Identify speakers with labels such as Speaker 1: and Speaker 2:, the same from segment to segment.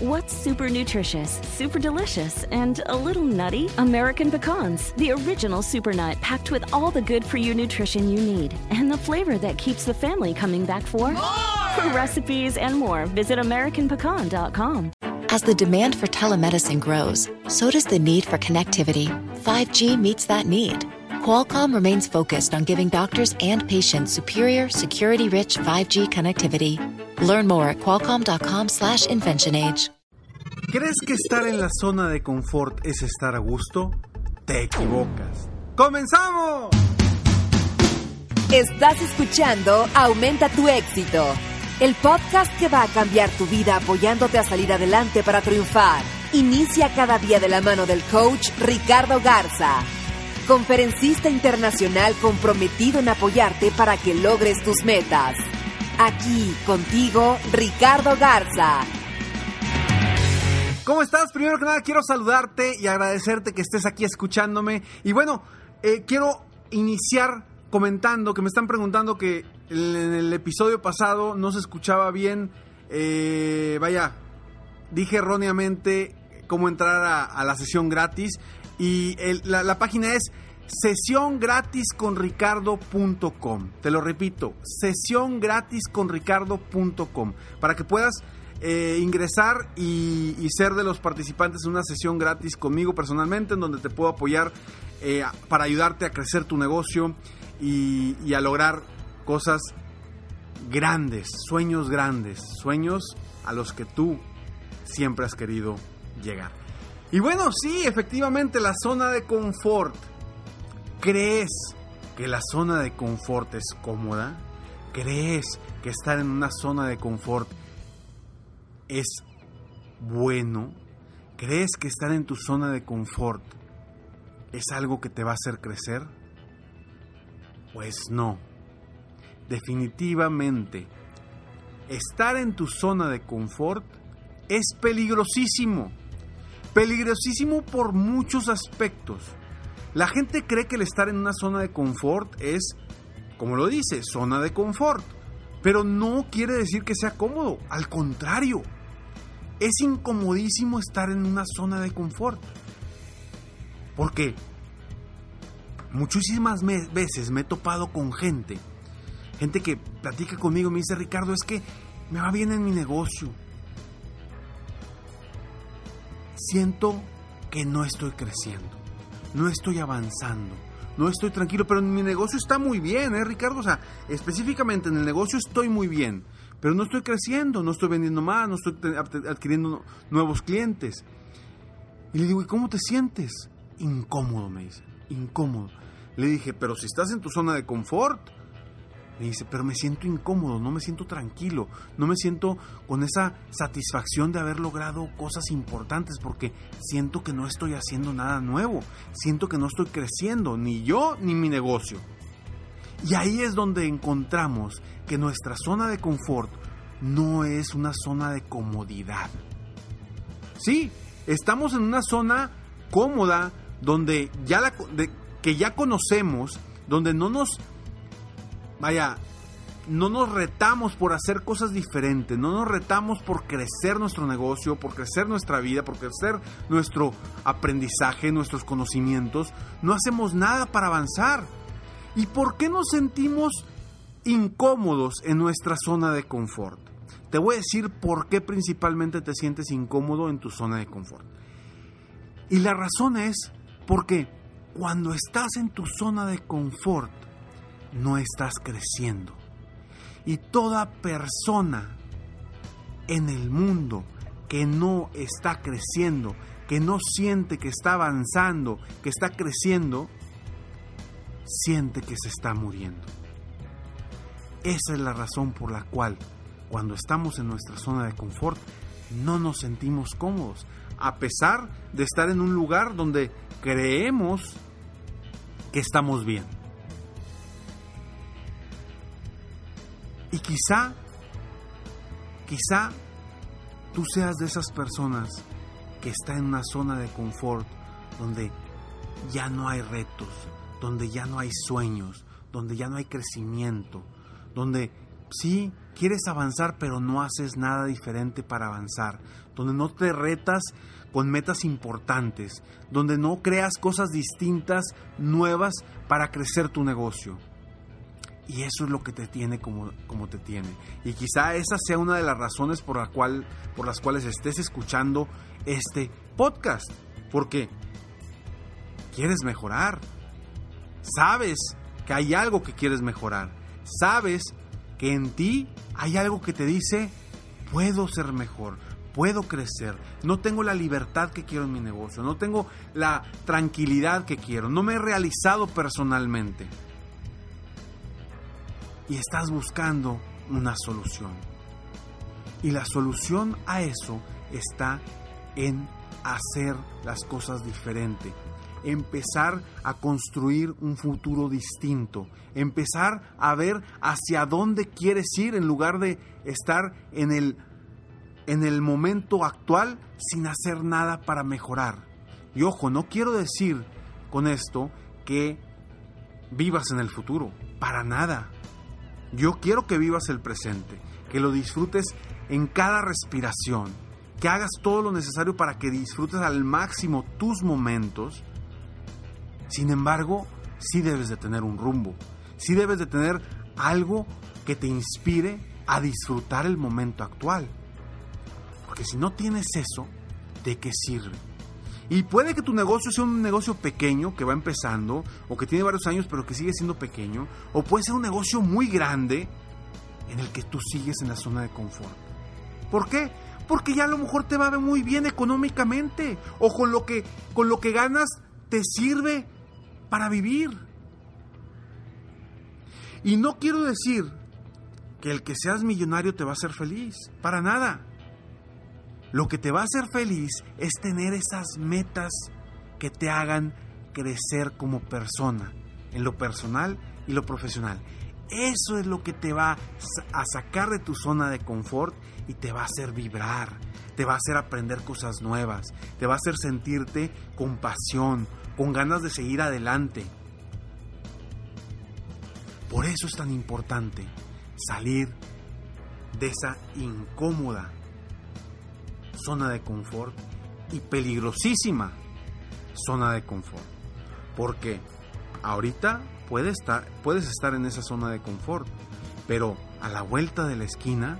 Speaker 1: What's super nutritious, super delicious, and a little nutty? American pecans, the original super nut packed with all the good for you nutrition you need and the flavor that keeps the family coming back for more. For recipes and more, visit AmericanPecan.com.
Speaker 2: As the demand for telemedicine grows, so does the need for connectivity. 5G meets that need. Qualcomm remains focused on giving doctors and patients superior, security-rich 5G connectivity. Learn more at qualcomm.com/inventionage.
Speaker 3: ¿Crees que estar en la zona de confort es estar a gusto? Te equivocas. ¡Comenzamos!
Speaker 4: Estás escuchando Aumenta tu éxito, el podcast que va a cambiar tu vida apoyándote a salir adelante para triunfar. Inicia cada día de la mano del coach Ricardo Garza conferencista internacional comprometido en apoyarte para que logres tus metas. Aquí contigo, Ricardo Garza.
Speaker 3: ¿Cómo estás? Primero que nada quiero saludarte y agradecerte que estés aquí escuchándome. Y bueno, eh, quiero iniciar comentando que me están preguntando que en el episodio pasado no se escuchaba bien. Eh, vaya, dije erróneamente cómo entrar a, la sesión gratis. Y la, página es sesióngratisconricardo.com. Te lo repito, sesióngratisconricardo.com. Para que puedas eh, ingresar y, ser de los participantes en una sesión gratis conmigo personalmente, en donde te puedo apoyar eh, para ayudarte a crecer tu negocio y a lograr cosas grandes, sueños grandes, sueños a los que tú siempre has querido llegar. Y bueno, sí, efectivamente, la zona de confort. ¿Crees que la zona de confort es cómoda? ¿Crees que estar en una zona de confort es bueno? ¿Crees que estar en tu zona de confort es algo que te va a hacer crecer? Pues no. Definitivamente, estar en tu zona de confort es peligrosísimo peligrosísimo por muchos aspectos. La gente cree que el estar en una zona de confort es, como lo dice, zona de confort. Pero no quiere decir que sea cómodo, al contrario. Es incomodísimo estar en una zona de confort. Porque muchísimas veces me he topado con gente, gente que platica conmigo, me dice, Ricardo, es que me va bien en mi negocio, siento que no estoy creciendo, no estoy avanzando, no estoy tranquilo, pero mi negocio está muy bien, ¿eh, Ricardo? O sea, específicamente en el negocio estoy muy bien, pero no estoy creciendo, no estoy vendiendo más, no estoy adquiriendo nuevos clientes. Y le digo, ¿y cómo te sientes? Incómodo, me dice, incómodo. Le dije, pero si estás en tu zona de confort, me dice, pero me siento incómodo, no me siento tranquilo, no me siento con esa satisfacción de haber logrado cosas importantes porque siento que no estoy haciendo nada nuevo, siento que no estoy creciendo, ni yo ni mi negocio. Y ahí es donde encontramos que nuestra zona de confort no es una zona de comodidad. Sí, estamos en una zona cómoda donde ya la, que ya conocemos, donde no nos vaya, no nos retamos por hacer cosas diferentes, no nos retamos por crecer nuestro negocio, por crecer nuestra vida, por crecer nuestro aprendizaje, nuestros conocimientos, no hacemos nada para avanzar. ¿Y por qué nos sentimos incómodos en nuestra zona de confort? Te voy a decir por qué principalmente te sientes incómodo en tu zona de confort. Y la razón es porque cuando estás en tu zona de confort, no estás creciendo. Y toda persona en el mundo que no está creciendo, que no siente que está avanzando, que está creciendo, siente que se está muriendo. Esa es la razón por la cual cuando estamos en nuestra zona de confort no nos sentimos cómodos, a pesar de estar en un lugar donde creemos que estamos bien. Quizá, quizá tú seas de esas personas que está en una zona de confort donde ya no hay retos, donde ya no hay sueños, donde ya no hay crecimiento, donde sí quieres avanzar pero no haces nada diferente para avanzar, donde no te retas con metas importantes, donde no creas cosas distintas, nuevas para crecer tu negocio. Y eso es lo que te tiene como, como te tiene. Y quizá esa sea una de las razones por, la cual, por las cuales estés escuchando este podcast. Porque quieres mejorar. Sabes que hay algo que quieres mejorar. Sabes que en ti hay algo que te dice, puedo ser mejor, puedo crecer, no tengo la libertad que quiero en mi negocio, no tengo la tranquilidad que quiero, no me he realizado personalmente y estás buscando una solución. Y la solución a eso está en hacer las cosas diferente, empezar a construir un futuro distinto, empezar a ver hacia dónde quieres ir en lugar de estar en el, en el momento actual sin hacer nada para mejorar. Y ojo, no quiero decir con esto que vivas en el futuro, para nada. Yo quiero que vivas el presente, que lo disfrutes en cada respiración, que hagas todo lo necesario para que disfrutes al máximo tus momentos. Sin embargo, sí debes de tener un rumbo, sí debes de tener algo que te inspire a disfrutar el momento actual. Porque si no tienes eso, ¿de qué sirve? Y puede que tu negocio sea un negocio pequeño que va empezando o que tiene varios años pero que sigue siendo pequeño. O puede ser un negocio muy grande en el que tú sigues en la zona de confort. ¿Por qué? Porque ya a lo mejor te va muy bien económicamente o con lo que, con lo que ganas te sirve para vivir. Y no quiero decir que el que seas millonario te va a hacer feliz, para nada. Lo que te va a hacer feliz es tener esas metas que te hagan crecer como persona, en lo personal y lo profesional. Eso es lo que te va a sacar de tu zona de confort y te va a hacer vibrar, te va a hacer aprender cosas nuevas, te va a hacer sentirte con pasión, con ganas de seguir adelante. Por eso es tan importante salir de esa incómoda zona de confort y peligrosísima zona de confort. Porque ahorita puedes estar, puedes estar en esa zona de confort, pero a la vuelta de la esquina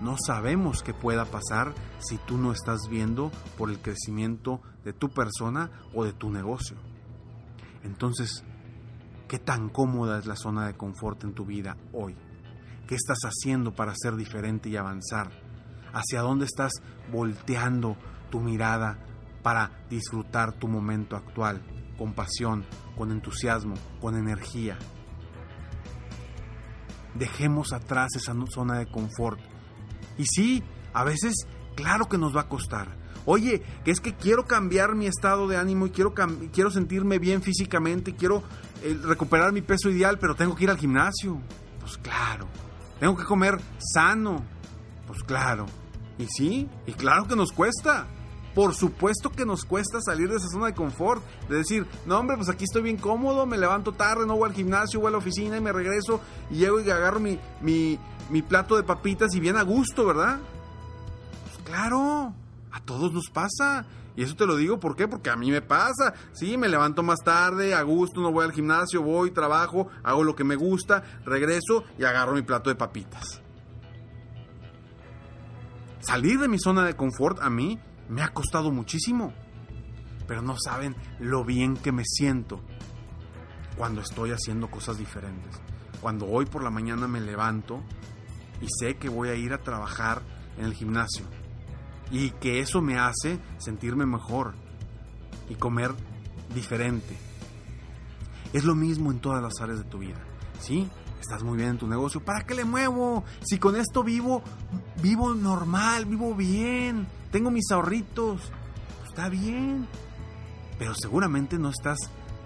Speaker 3: no sabemos qué pueda pasar si tú no estás viendo por el crecimiento de tu persona o de tu negocio. Entonces, ¿qué tan cómoda es la zona de confort en tu vida hoy? ¿Qué estás haciendo para ser diferente y avanzar? Hacia dónde estás volteando tu mirada para disfrutar tu momento actual, con pasión, con entusiasmo, con energía. Dejemos atrás esa zona de confort. Y sí, a veces, claro que nos va a costar. Oye, que es que quiero cambiar mi estado de ánimo y quiero, quiero sentirme bien físicamente, quiero eh, recuperar mi peso ideal, pero tengo que ir al gimnasio. Pues claro. Tengo que comer sano. Pues claro. Y sí, y claro que nos cuesta. Por supuesto que nos cuesta salir de esa zona de confort. De decir, no hombre, pues aquí estoy bien cómodo, me levanto tarde, no voy al gimnasio, voy a la oficina y me regreso y llego y agarro mi, mi, plato de papitas y bien a gusto, ¿verdad? Pues claro, a todos nos pasa. Y eso te lo digo, ¿por qué? Porque a mí me pasa. Sí, me levanto más tarde, a gusto, no voy al gimnasio, voy, trabajo, hago lo que me gusta, regreso y agarro mi plato de papitas salir de mi zona de confort a mí me ha costado muchísimo. Pero no saben lo bien que me siento cuando estoy haciendo cosas diferentes. Cuando hoy por la mañana me levanto y sé que voy a ir a trabajar en el gimnasio. Y que eso me hace sentirme mejor y comer diferente. Es lo mismo en todas las áreas de tu vida. ¿Sí? Estás muy bien en tu negocio, ¿para qué le muevo? Si con esto vivo, vivo normal, vivo bien, tengo mis ahorritos, pues está bien. Pero seguramente no estás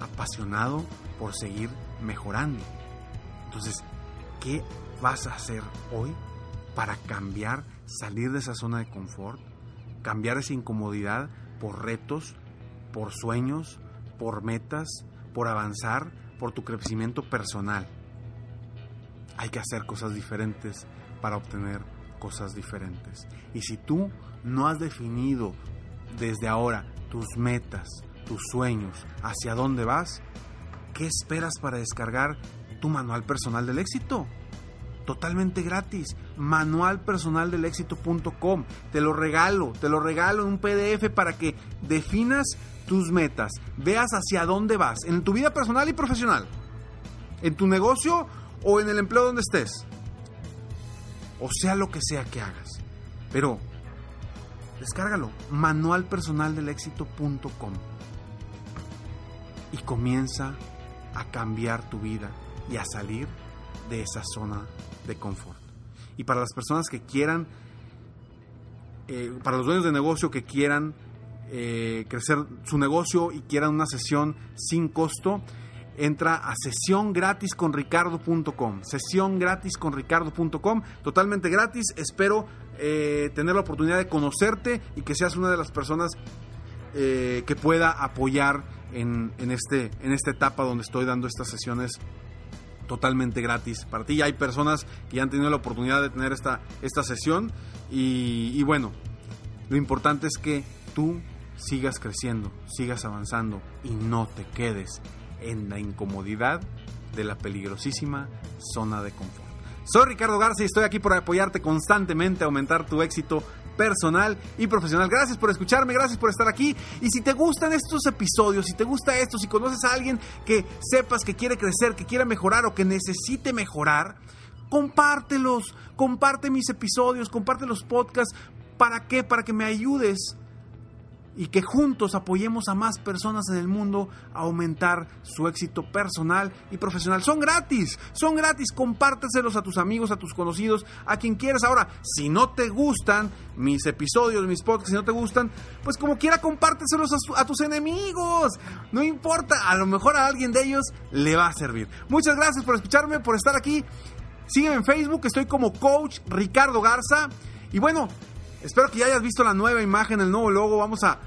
Speaker 3: apasionado por seguir mejorando. Entonces, ¿qué vas a hacer hoy para cambiar, salir de esa zona de confort, cambiar esa incomodidad por retos, por sueños, por metas, por avanzar, por tu crecimiento personal? Hay que hacer cosas diferentes para obtener cosas diferentes. Y si tú no has definido desde ahora tus metas, tus sueños, hacia dónde vas, ¿qué esperas para descargar tu manual personal del éxito? Totalmente gratis. Manualpersonaldelexito.com. Te lo regalo, te lo regalo en un PDF para que definas tus metas, veas hacia dónde vas, en tu vida personal y profesional, en tu negocio o en el empleo donde estés, o sea lo que sea que hagas. Pero descárgalo, manualpersonaldelexito.com y comienza a cambiar tu vida y a salir de esa zona de confort. Y para las personas que quieran, eh, para los dueños de negocio que quieran eh, crecer su negocio y quieran una sesión sin costo, entra a sesión gratis con ricardo.com. Sesión gratis con ricardo.com, totalmente gratis. Espero eh, tener la oportunidad de conocerte y que seas una de las personas eh, que pueda apoyar en, este, en esta etapa donde estoy dando estas sesiones totalmente gratis para ti. Ya hay personas que ya han tenido la oportunidad de tener esta, esta sesión y bueno, lo importante es que tú sigas creciendo, sigas avanzando y no te quedes en la incomodidad de la peligrosísima zona de confort. Soy Ricardo Garza y estoy aquí por apoyarte constantemente a aumentar tu éxito personal y profesional. Gracias por escucharme, gracias por estar aquí. Y si te gustan estos episodios, si te gusta esto, si conoces a alguien que sepas que quiere crecer, que quiere mejorar o que necesite mejorar, compártelos, comparte mis episodios, comparte los podcasts. ¿Para qué? Para que me ayudes y que juntos apoyemos a más personas en el mundo a aumentar su éxito personal y profesional. Son gratis, son gratis, compárteselos a tus amigos, a tus conocidos, a quien quieras. Ahora, si no te gustan mis episodios, mis podcasts, si no te gustan, pues como quiera compárteselos a, tus enemigos. No importa, a lo mejor a alguien de ellos le va a servir. Muchas gracias por escucharme, por estar aquí. Sígueme en Facebook, estoy como coach Ricardo Garza. Y bueno, Espero que ya hayas visto la nueva imagen, el nuevo logo. Vamos a,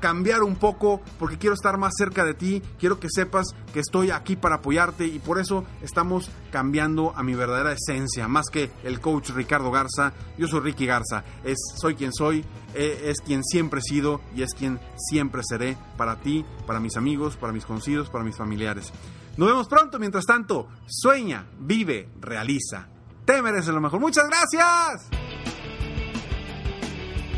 Speaker 3: cambiar un poco porque quiero estar más cerca de ti. Quiero que sepas que estoy aquí para apoyarte y por eso estamos cambiando a mi verdadera esencia. Más que el coach Ricardo Garza, yo soy Ricky Garza. Es, soy quien soy, e, es quien siempre he sido y es quien siempre seré para ti, para mis amigos, para mis conocidos, para mis familiares. Nos vemos pronto. Mientras tanto, sueña, vive, realiza. Te mereces lo mejor. Muchas gracias.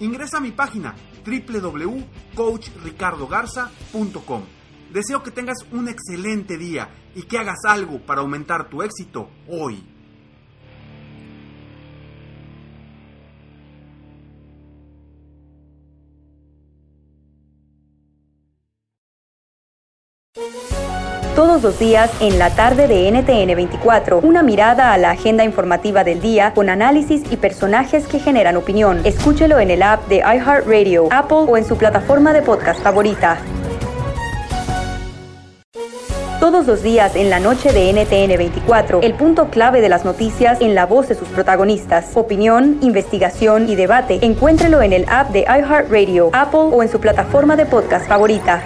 Speaker 3: Ingresa a mi página www.coachricardogarza.com. Deseo que tengas un excelente día y que hagas algo para aumentar tu éxito hoy.
Speaker 5: Todos los días en la tarde de NTN 24. Una mirada a la agenda informativa del día con análisis y personajes que generan opinión. Escúchelo en el app de iHeartRadio, Apple o en su plataforma de podcast favorita. Todos los días en la noche de NTN 24, el punto clave de las noticias en la voz de sus protagonistas. Opinión, investigación y debate. Encuéntrelo en el app de iHeartRadio, Apple o en su plataforma de podcast favorita.